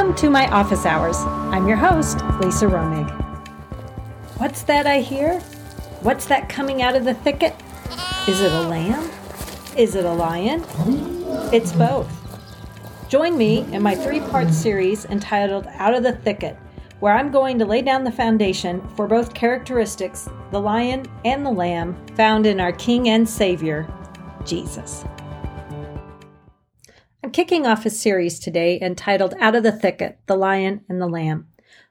Welcome to my office hours. I'm your host, Lisa Romig. What's that I hear? What's that coming out of the thicket? Is it a lamb? Is it a lion? It's both. Join me in my three part series entitled Out of the Thicket, where I'm going to lay down the foundation for both characteristics, the lion and the lamb, found in our King and Savior, Jesus. I'm kicking off a series today entitled Out of the Thicket The Lion and the Lamb.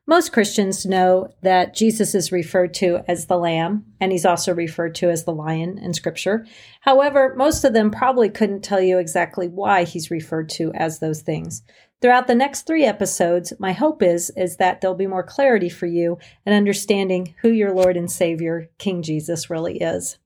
Most Christians know that Jesus is referred to as the Lamb, and he's also referred to as the Lion in Scripture. However, most of them probably couldn't tell you exactly why he's referred to as those things. Throughout the next three episodes, my hope is, is that there'll be more clarity for you and understanding who your Lord and Savior, King Jesus, really is.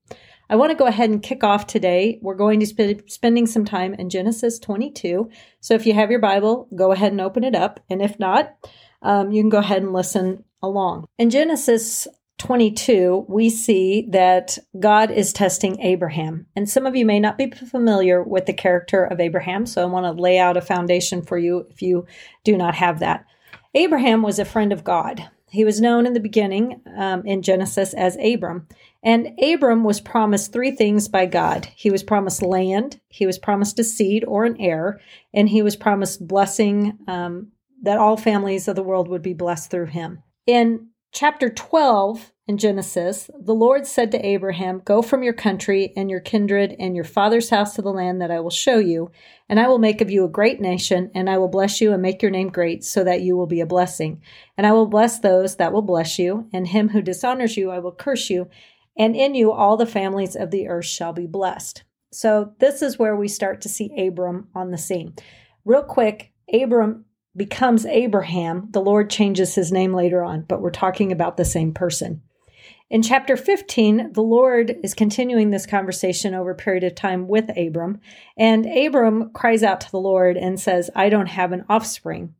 I want to go ahead and kick off today. We're going to be spending some time in Genesis 22. So if you have your Bible, go ahead and open it up. And if not, um, you can go ahead and listen along. In Genesis 22, we see that God is testing Abraham. And some of you may not be familiar with the character of Abraham, so I want to lay out a foundation for you if you do not have that. Abraham was a friend of God. He was known in the beginning um, in Genesis as Abram. And Abram was promised three things by God. He was promised land, he was promised a seed or an heir, and he was promised blessing um, that all families of the world would be blessed through him. In chapter 12 in Genesis, the Lord said to Abraham, Go from your country and your kindred and your father's house to the land that I will show you, and I will make of you a great nation, and I will bless you and make your name great, so that you will be a blessing. And I will bless those that will bless you, and him who dishonors you I will curse you, and in you all the families of the earth shall be blessed. So, this is where we start to see Abram on the scene. Real quick, Abram becomes Abraham. The Lord changes his name later on, but we're talking about the same person. In chapter 15, the Lord is continuing this conversation over a period of time with Abram, and Abram cries out to the Lord and says, I don't have an offspring.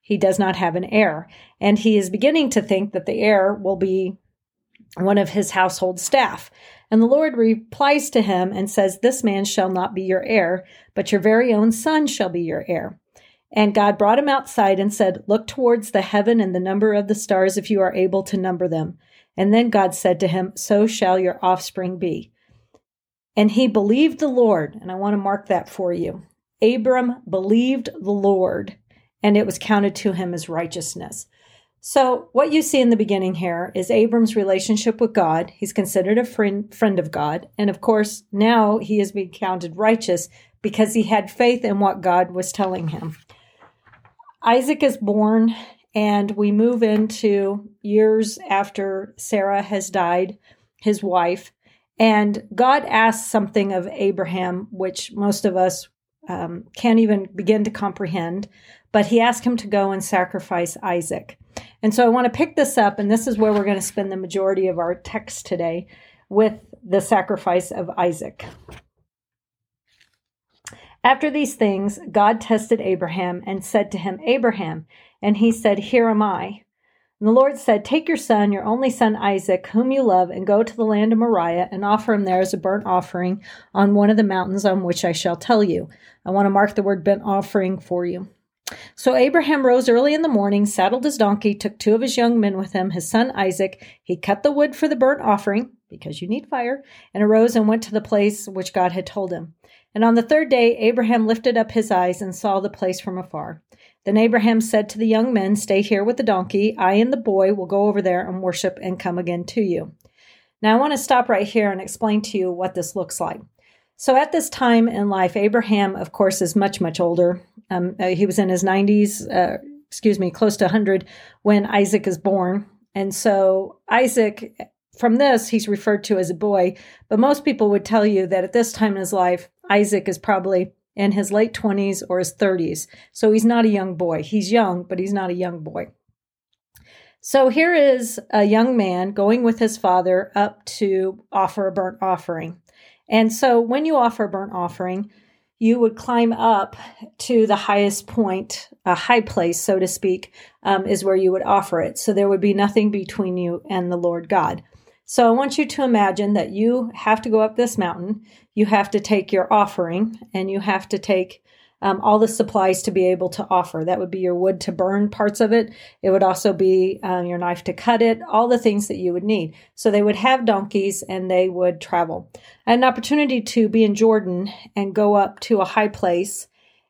He does not have an heir. And he is beginning to think that the heir will be one of his household staff. And the Lord replies to him and says, This man shall not be your heir, but your very own son shall be your heir. And God brought him outside and said, Look towards the heaven and the number of the stars if you are able to number them. And then God said to him, So shall your offspring be. And he believed the Lord. And I want to mark that for you. Abram believed the Lord, and it was counted to him as righteousness. So, what you see in the beginning here is Abram's relationship with God. He's considered a friend, friend of God. And of course, now he is being counted righteous because he had faith in what God was telling him. Isaac is born, and we move into years after Sarah has died, his wife. And God asks something of Abraham, which most of us um, can't even begin to comprehend. But he asked him to go and sacrifice Isaac. And so I want to pick this up, and this is where we're going to spend the majority of our text today with the sacrifice of Isaac. After these things, God tested Abraham and said to him, Abraham. And he said, Here am I. And the Lord said, Take your son, your only son Isaac, whom you love, and go to the land of Moriah and offer him there as a burnt offering on one of the mountains on which I shall tell you. I want to mark the word burnt offering for you. So Abraham rose early in the morning, saddled his donkey, took two of his young men with him, his son Isaac. He cut the wood for the burnt offering, because you need fire, and arose and went to the place which God had told him. And on the third day, Abraham lifted up his eyes and saw the place from afar. Then Abraham said to the young men, Stay here with the donkey. I and the boy will go over there and worship and come again to you. Now, I want to stop right here and explain to you what this looks like. So, at this time in life, Abraham, of course, is much, much older. Um, uh, he was in his 90s, uh, excuse me, close to 100 when Isaac is born. And so, Isaac, from this, he's referred to as a boy. But most people would tell you that at this time in his life, Isaac is probably in his late 20s or his 30s. So, he's not a young boy. He's young, but he's not a young boy. So here is a young man going with his father up to offer a burnt offering. And so when you offer a burnt offering, you would climb up to the highest point, a high place, so to speak, um, is where you would offer it. So there would be nothing between you and the Lord God. So I want you to imagine that you have to go up this mountain. You have to take your offering and you have to take um, all the supplies to be able to offer. That would be your wood to burn parts of it. It would also be um, your knife to cut it, all the things that you would need. So they would have donkeys and they would travel. I had an opportunity to be in Jordan and go up to a high place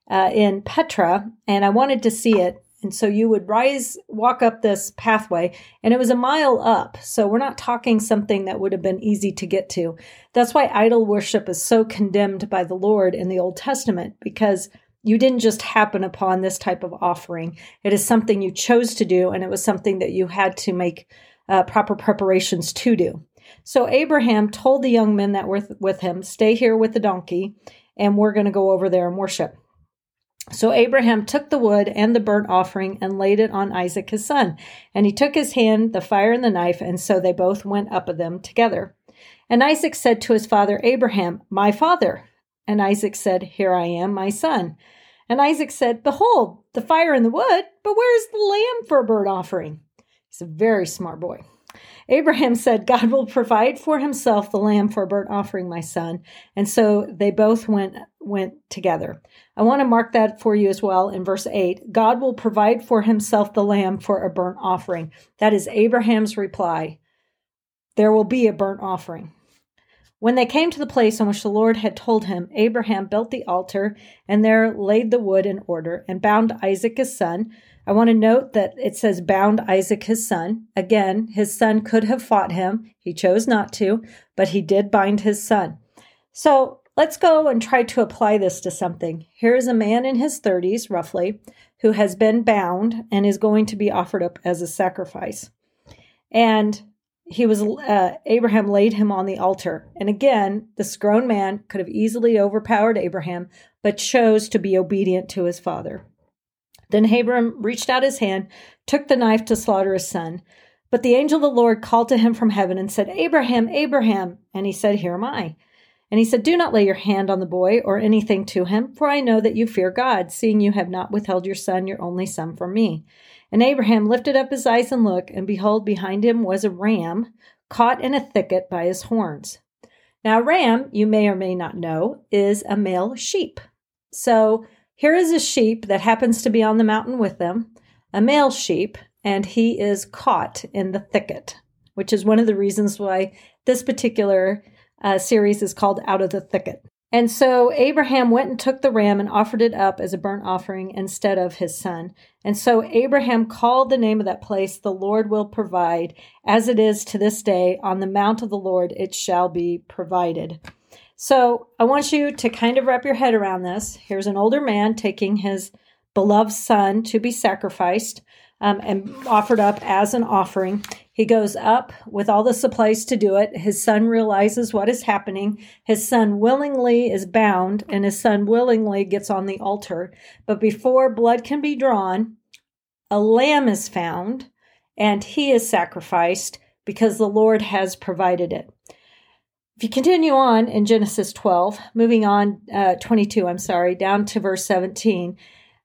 uh, in Petra, and I wanted to see it. And so you would rise, walk up this pathway, and it was a mile up. So we're not talking something that would have been easy to get to. That's why idol worship is so condemned by the Lord in the Old Testament, because you didn't just happen upon this type of offering. It is something you chose to do, and it was something that you had to make uh, proper preparations to do. So Abraham told the young men that were with him, Stay here with the donkey, and we're going to go over there and worship. So Abraham took the wood and the burnt offering and laid it on Isaac his son. And he took his hand, the fire and the knife, and so they both went up of them together. And Isaac said to his father Abraham, My father. And Isaac said, Here I am, my son. And Isaac said, Behold, the fire and the wood, but where is the lamb for a burnt offering? He's a very smart boy. Abraham said, God will provide for himself the lamb for a burnt offering, my son. And so they both went went together. I want to mark that for you as well in verse 8. God will provide for himself the lamb for a burnt offering. That is Abraham's reply. There will be a burnt offering. When they came to the place on which the Lord had told him, Abraham built the altar and there laid the wood in order and bound Isaac his son I want to note that it says bound Isaac his son. Again, his son could have fought him. He chose not to, but he did bind his son. So let's go and try to apply this to something. Here is a man in his 30s, roughly, who has been bound and is going to be offered up as a sacrifice. And he was uh, Abraham laid him on the altar. And again, this grown man could have easily overpowered Abraham, but chose to be obedient to his father. Then Abram reached out his hand, took the knife to slaughter his son. But the angel of the Lord called to him from heaven and said, Abraham, Abraham. And he said, Here am I. And he said, Do not lay your hand on the boy or anything to him, for I know that you fear God, seeing you have not withheld your son, your only son, from me. And Abraham lifted up his eyes and looked, and behold, behind him was a ram caught in a thicket by his horns. Now, a ram, you may or may not know, is a male sheep. So here is a sheep that happens to be on the mountain with them, a male sheep, and he is caught in the thicket, which is one of the reasons why this particular uh, series is called Out of the Thicket. And so Abraham went and took the ram and offered it up as a burnt offering instead of his son. And so Abraham called the name of that place, The Lord will provide, as it is to this day, on the mount of the Lord it shall be provided. So I want you to kind of wrap your head around this. Here's an older man taking his beloved son to be sacrificed um, and offered up as an offering. He goes up with all the supplies to do it. His son realizes what is happening. His son willingly is bound, and his son willingly gets on the altar. But before blood can be drawn, a lamb is found, and he is sacrificed because the Lord has provided it. If you continue on in Genesis 12, moving on, uh, 22, I'm sorry, down to verse 17,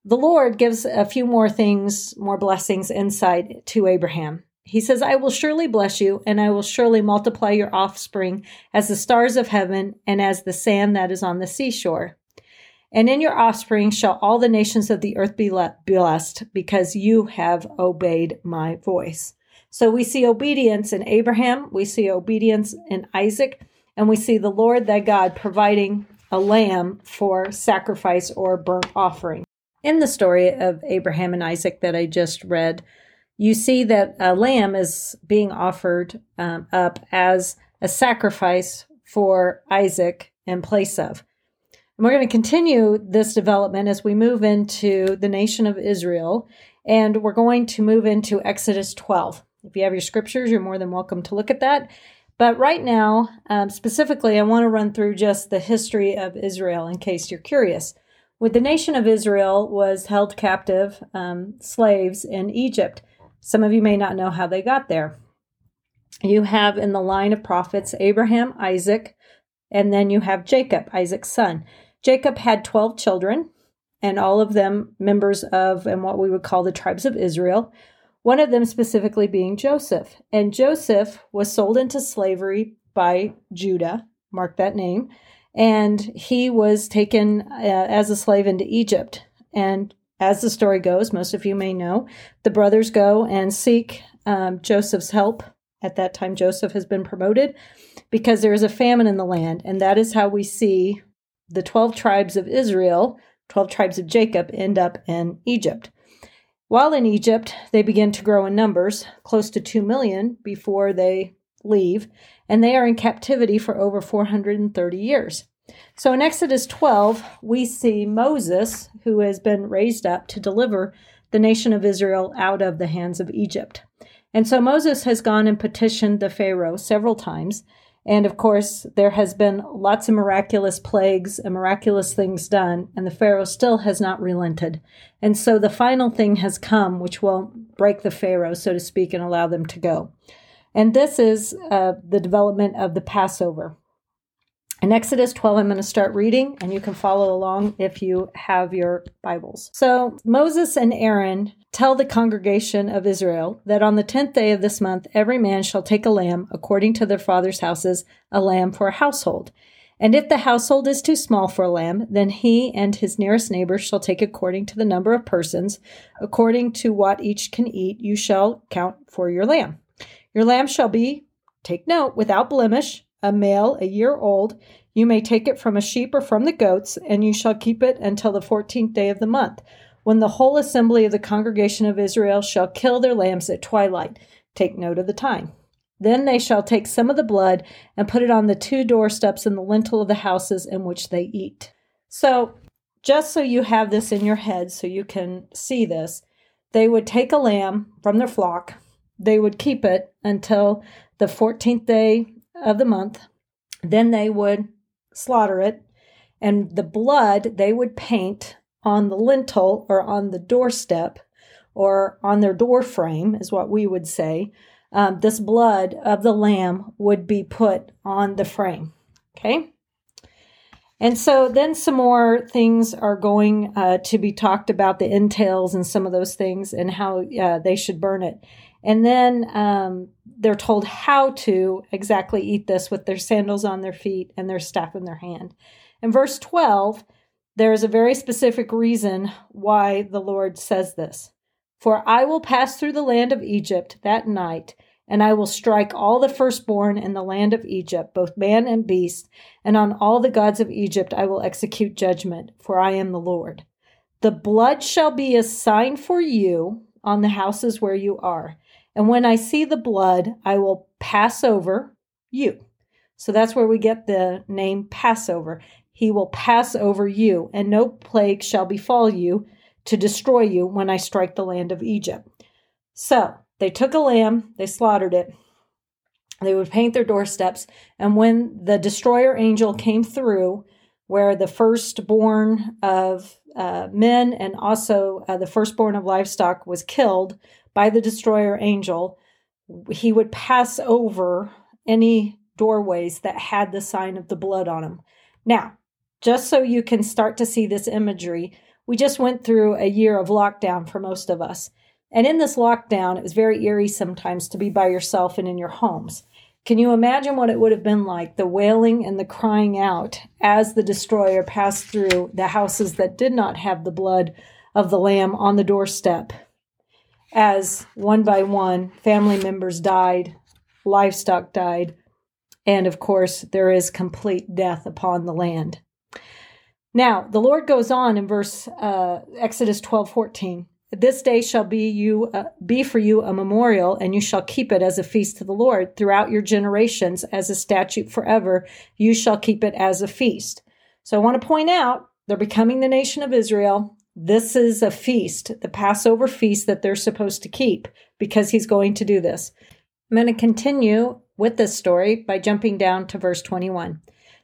the Lord gives a few more things, more blessings, insight to Abraham. He says, I will surely bless you, and I will surely multiply your offspring as the stars of heaven and as the sand that is on the seashore. And in your offspring shall all the nations of the earth be blessed, because you have obeyed my voice. So we see obedience in Abraham, we see obedience in Isaac, and we see the Lord thy God providing a lamb for sacrifice or burnt offering. In the story of Abraham and Isaac that I just read, you see that a lamb is being offered um, up as a sacrifice for Isaac in place of. And we're going to continue this development as we move into the nation of Israel, and we're going to move into Exodus 12. If you have your scriptures, you're more than welcome to look at that. But right now, um, specifically, I want to run through just the history of Israel in case you're curious. When the nation of Israel was held captive, um, slaves in Egypt, some of you may not know how they got there. You have in the line of prophets Abraham, Isaac, and then you have Jacob, Isaac's son. Jacob had 12 children, and all of them members of and what we would call the tribes of Israel one of them specifically being Joseph. And Joseph was sold into slavery by Judah, mark that name, and he was taken uh, as a slave into Egypt. And as the story goes, most of you may know, the brothers go and seek um, Joseph's help. At that time, Joseph has been promoted because there is a famine in the land. And that is how we see the 12 tribes of Israel, 12 tribes of Jacob, end up in Egypt. While in Egypt, they begin to grow in numbers, close to 2 million before they leave, and they are in captivity for over 430 years. So in Exodus 12, we see Moses, who has been raised up to deliver the nation of Israel out of the hands of Egypt. And so Moses has gone and petitioned the Pharaoh several times. And of course, there has been lots of miraculous plagues and miraculous things done, and the Pharaoh still has not relented. And so the final thing has come, which will break the Pharaoh, so to speak, and allow them to go. And this is uh, the development of the Passover. In Exodus 12, I'm going to start reading, and you can follow along if you have your Bibles. So Moses and Aaron tell the congregation of Israel that on the tenth day of this month, every man shall take a lamb according to their father's houses, a lamb for a household. And if the household is too small for a lamb, then he and his nearest neighbor shall take according to the number of persons, according to what each can eat, you shall count for your lamb. Your lamb shall be, take note, without blemish a male a year old. You may take it from a sheep or from the goats, and you shall keep it until the fourteenth day of the month, when the whole assembly of the congregation of Israel shall kill their lambs at twilight. Take note of the time. Then they shall take some of the blood and put it on the two doorsteps and the lintel of the houses in which they eat. So, just so you have this in your head, so you can see this, they would take a lamb from their flock, they would keep it until the 14th day of the month. Then they would slaughter it, and the blood they would paint on the lintel or on the doorstep or on their door frame, is what we would say. Um, this blood of the lamb would be put on the frame. Okay. And so then some more things are going uh, to be talked about the entails and some of those things and how uh, they should burn it. And then um, they're told how to exactly eat this with their sandals on their feet and their staff in their hand. In verse 12, there is a very specific reason why the Lord says this. For I will pass through the land of Egypt that night, and I will strike all the firstborn in the land of Egypt, both man and beast, and on all the gods of Egypt I will execute judgment, for I am the Lord. The blood shall be a sign for you on the houses where you are. And when I see the blood, I will pass over you. So that's where we get the name Passover. He will pass over you, and no plague shall befall you to destroy you when I strike the land of Egypt. So they took a lamb, they slaughtered it. They would paint their doorsteps. And when the destroyer angel came through, where the firstborn of uh, men and also uh, the firstborn of livestock was killed, by the destroyer angel, he would pass over any doorways that had the sign of the blood on them. Now, just so you can start to see this imagery, we just went through a year of lockdown for most of us. And in this lockdown, it was very eerie sometimes to be by yourself and in your homes. Can you imagine what it would have been like, the wailing and the crying out as the destroyer passed through the houses that did not have the blood of the lamb on the doorstep? As one by one family members died, livestock died, and of course, there is complete death upon the land. Now, the Lord goes on in verse uh, Exodus 12 14. This day shall be you uh, be for you a memorial, and you shall keep it as a feast to the Lord throughout your generations, as a statute forever. You shall keep it as a feast. So I want to point out they're becoming the nation of Israel. This is a feast, the Passover feast that they're supposed to keep because he's going to do this. I'm going to continue with this story by jumping down to verse 21.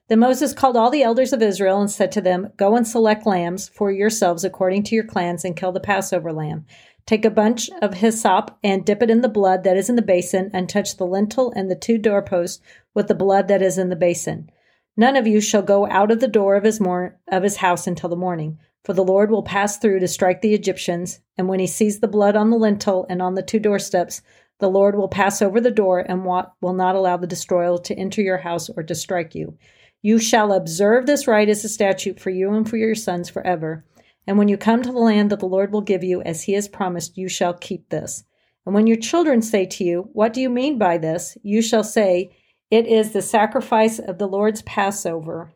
Then Moses called all the elders of Israel and said to them, Go and select lambs for yourselves according to your clans and kill the Passover lamb. Take a bunch of hyssop and dip it in the blood that is in the basin and touch the lintel and the two doorposts with the blood that is in the basin. None of you shall go out of the door of his, mor- of his house until the morning. For the Lord will pass through to strike the Egyptians, and when he sees the blood on the lintel and on the two doorsteps, the Lord will pass over the door and will not allow the destroyer to enter your house or to strike you. You shall observe this rite as a statute for you and for your sons forever. And when you come to the land that the Lord will give you, as he has promised, you shall keep this. And when your children say to you, What do you mean by this? you shall say, It is the sacrifice of the Lord's Passover.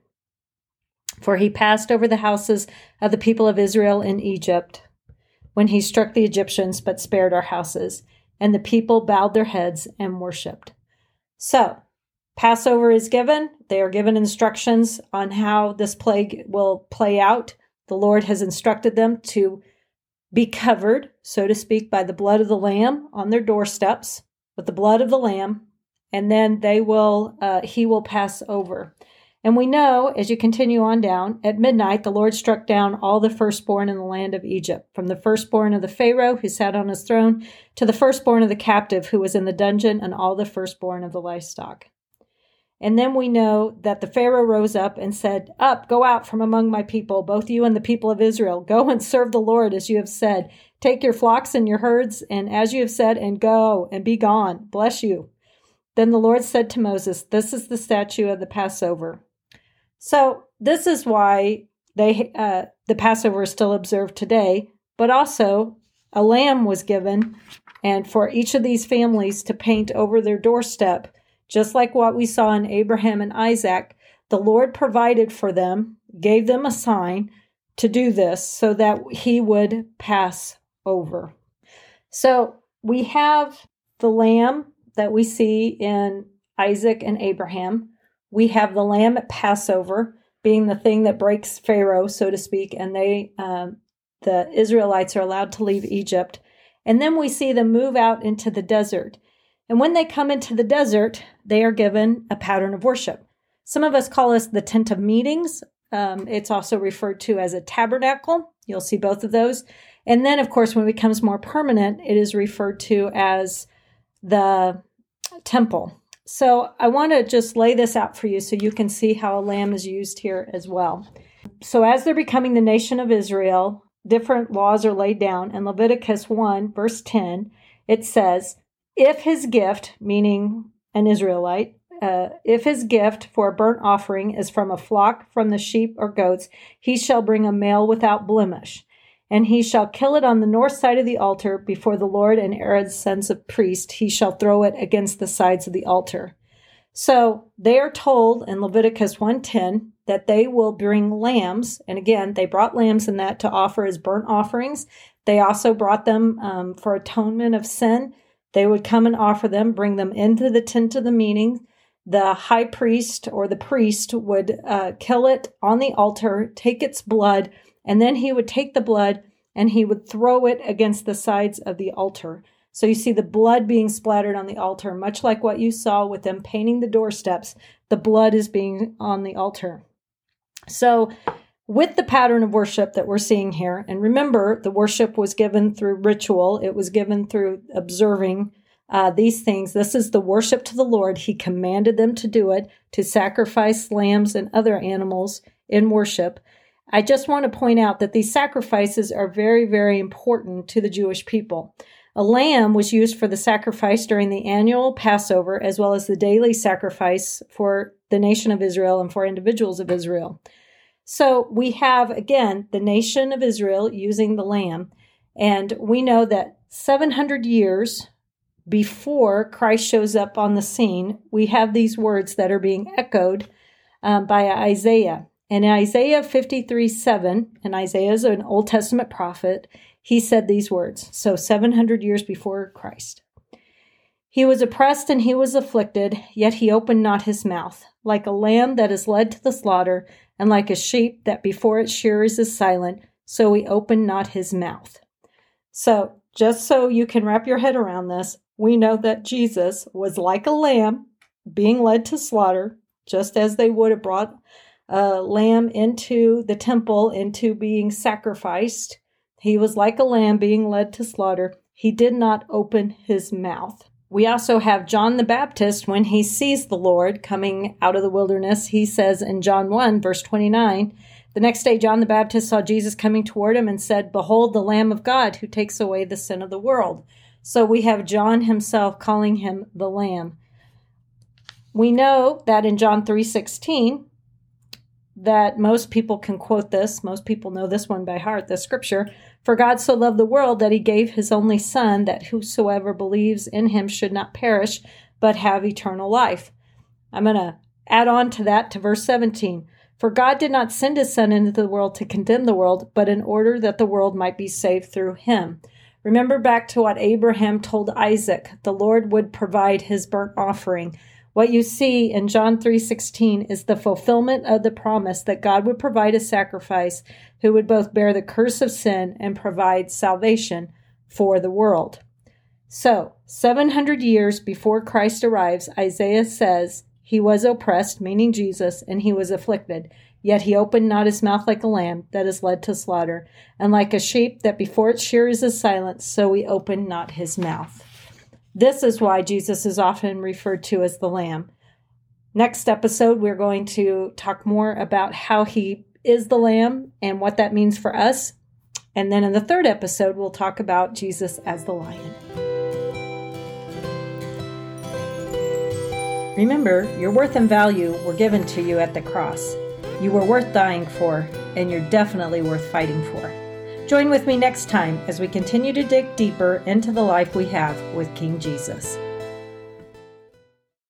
For he passed over the houses of the people of Israel in Egypt when he struck the Egyptians, but spared our houses. And the people bowed their heads and worshipped. So, Passover is given. They are given instructions on how this plague will play out. The Lord has instructed them to be covered, so to speak, by the blood of the Lamb on their doorsteps, with the blood of the Lamb, and then they will, uh, he will pass over. And we know, as you continue on down, at midnight the Lord struck down all the firstborn in the land of Egypt, from the firstborn of the Pharaoh who sat on his throne to the firstborn of the captive who was in the dungeon, and all the firstborn of the livestock. And then we know that the Pharaoh rose up and said, Up, go out from among my people, both you and the people of Israel. Go and serve the Lord as you have said. Take your flocks and your herds, and as you have said, and go and be gone. Bless you. Then the Lord said to Moses, This is the statute of the Passover. So this is why they uh, the Passover is still observed today, but also a lamb was given, and for each of these families to paint over their doorstep, just like what we saw in Abraham and Isaac. The Lord provided for them, gave them a sign to do this so that he would pass over. So we have the lamb that we see in Isaac and Abraham. We have the lamb at Passover being the thing that breaks Pharaoh, so to speak, and they, um, the Israelites, are allowed to leave Egypt. And then we see them move out into the desert. And when they come into the desert, they are given a pattern of worship. Some of us call this the tent of meetings. Um, it's also referred to as a tabernacle. You'll see both of those. And then, of course, when it becomes more permanent, it is referred to as the temple. So I want to just lay this out for you so you can see how a lamb is used here as well. So as they're becoming the nation of Israel, different laws are laid down. In Leviticus 1, verse 10, it says, If his gift, meaning an Israelite, uh, if his gift for a burnt offering is from a flock from the sheep or goats, he shall bring a male without blemish and he shall kill it on the north side of the altar before the Lord and Aaron's sons of priests. He shall throw it against the sides of the altar. So they are told in Leviticus 1:10 that they will bring lambs, and again they brought lambs in that to offer as burnt offerings. They also brought them um, for atonement of sin. They would come and offer them, bring them into the tent of the meeting. The high priest or the priest would uh, kill it on the altar, take its blood and then he would take the blood and he would throw it against the sides of the altar. So you see the blood being splattered on the altar, much like what you saw with them painting the doorsteps. The blood is being on the altar. So, with the pattern of worship that we're seeing here, and remember, the worship was given through ritual, it was given through observing uh, these things. This is the worship to the Lord. He commanded them to do it, to sacrifice lambs and other animals in worship. I just want to point out that these sacrifices are very, very important to the Jewish people. A lamb was used for the sacrifice during the annual Passover, as well as the daily sacrifice for the nation of Israel and for individuals of Israel. So we have, again, the nation of Israel using the lamb. And we know that 700 years before Christ shows up on the scene, we have these words that are being echoed um, by Isaiah. And in Isaiah 53 7, and Isaiah is an Old Testament prophet, he said these words. So 700 years before Christ. He was oppressed and he was afflicted, yet he opened not his mouth. Like a lamb that is led to the slaughter, and like a sheep that before its shearers is silent, so he opened not his mouth. So, just so you can wrap your head around this, we know that Jesus was like a lamb being led to slaughter, just as they would have brought a lamb into the temple, into being sacrificed. He was like a lamb being led to slaughter. He did not open his mouth. We also have John the Baptist when he sees the Lord coming out of the wilderness. He says in John 1, verse 29, the next day John the Baptist saw Jesus coming toward him and said, Behold, the Lamb of God who takes away the sin of the world. So we have John himself calling him the Lamb. We know that in John 3:16, that most people can quote this. Most people know this one by heart, the scripture. For God so loved the world that he gave his only Son, that whosoever believes in him should not perish, but have eternal life. I'm going to add on to that to verse 17. For God did not send his Son into the world to condemn the world, but in order that the world might be saved through him. Remember back to what Abraham told Isaac the Lord would provide his burnt offering. What you see in John 3:16 is the fulfillment of the promise that God would provide a sacrifice who would both bear the curse of sin and provide salvation for the world. So, 700 years before Christ arrives, Isaiah says, He was oppressed, meaning Jesus, and he was afflicted. Yet he opened not his mouth like a lamb that is led to slaughter, and like a sheep that before its shearers is silent, so he opened not his mouth. This is why Jesus is often referred to as the Lamb. Next episode, we're going to talk more about how he is the Lamb and what that means for us. And then in the third episode, we'll talk about Jesus as the Lion. Remember, your worth and value were given to you at the cross. You were worth dying for, and you're definitely worth fighting for. Join with me next time as we continue to dig deeper into the life we have with King Jesus.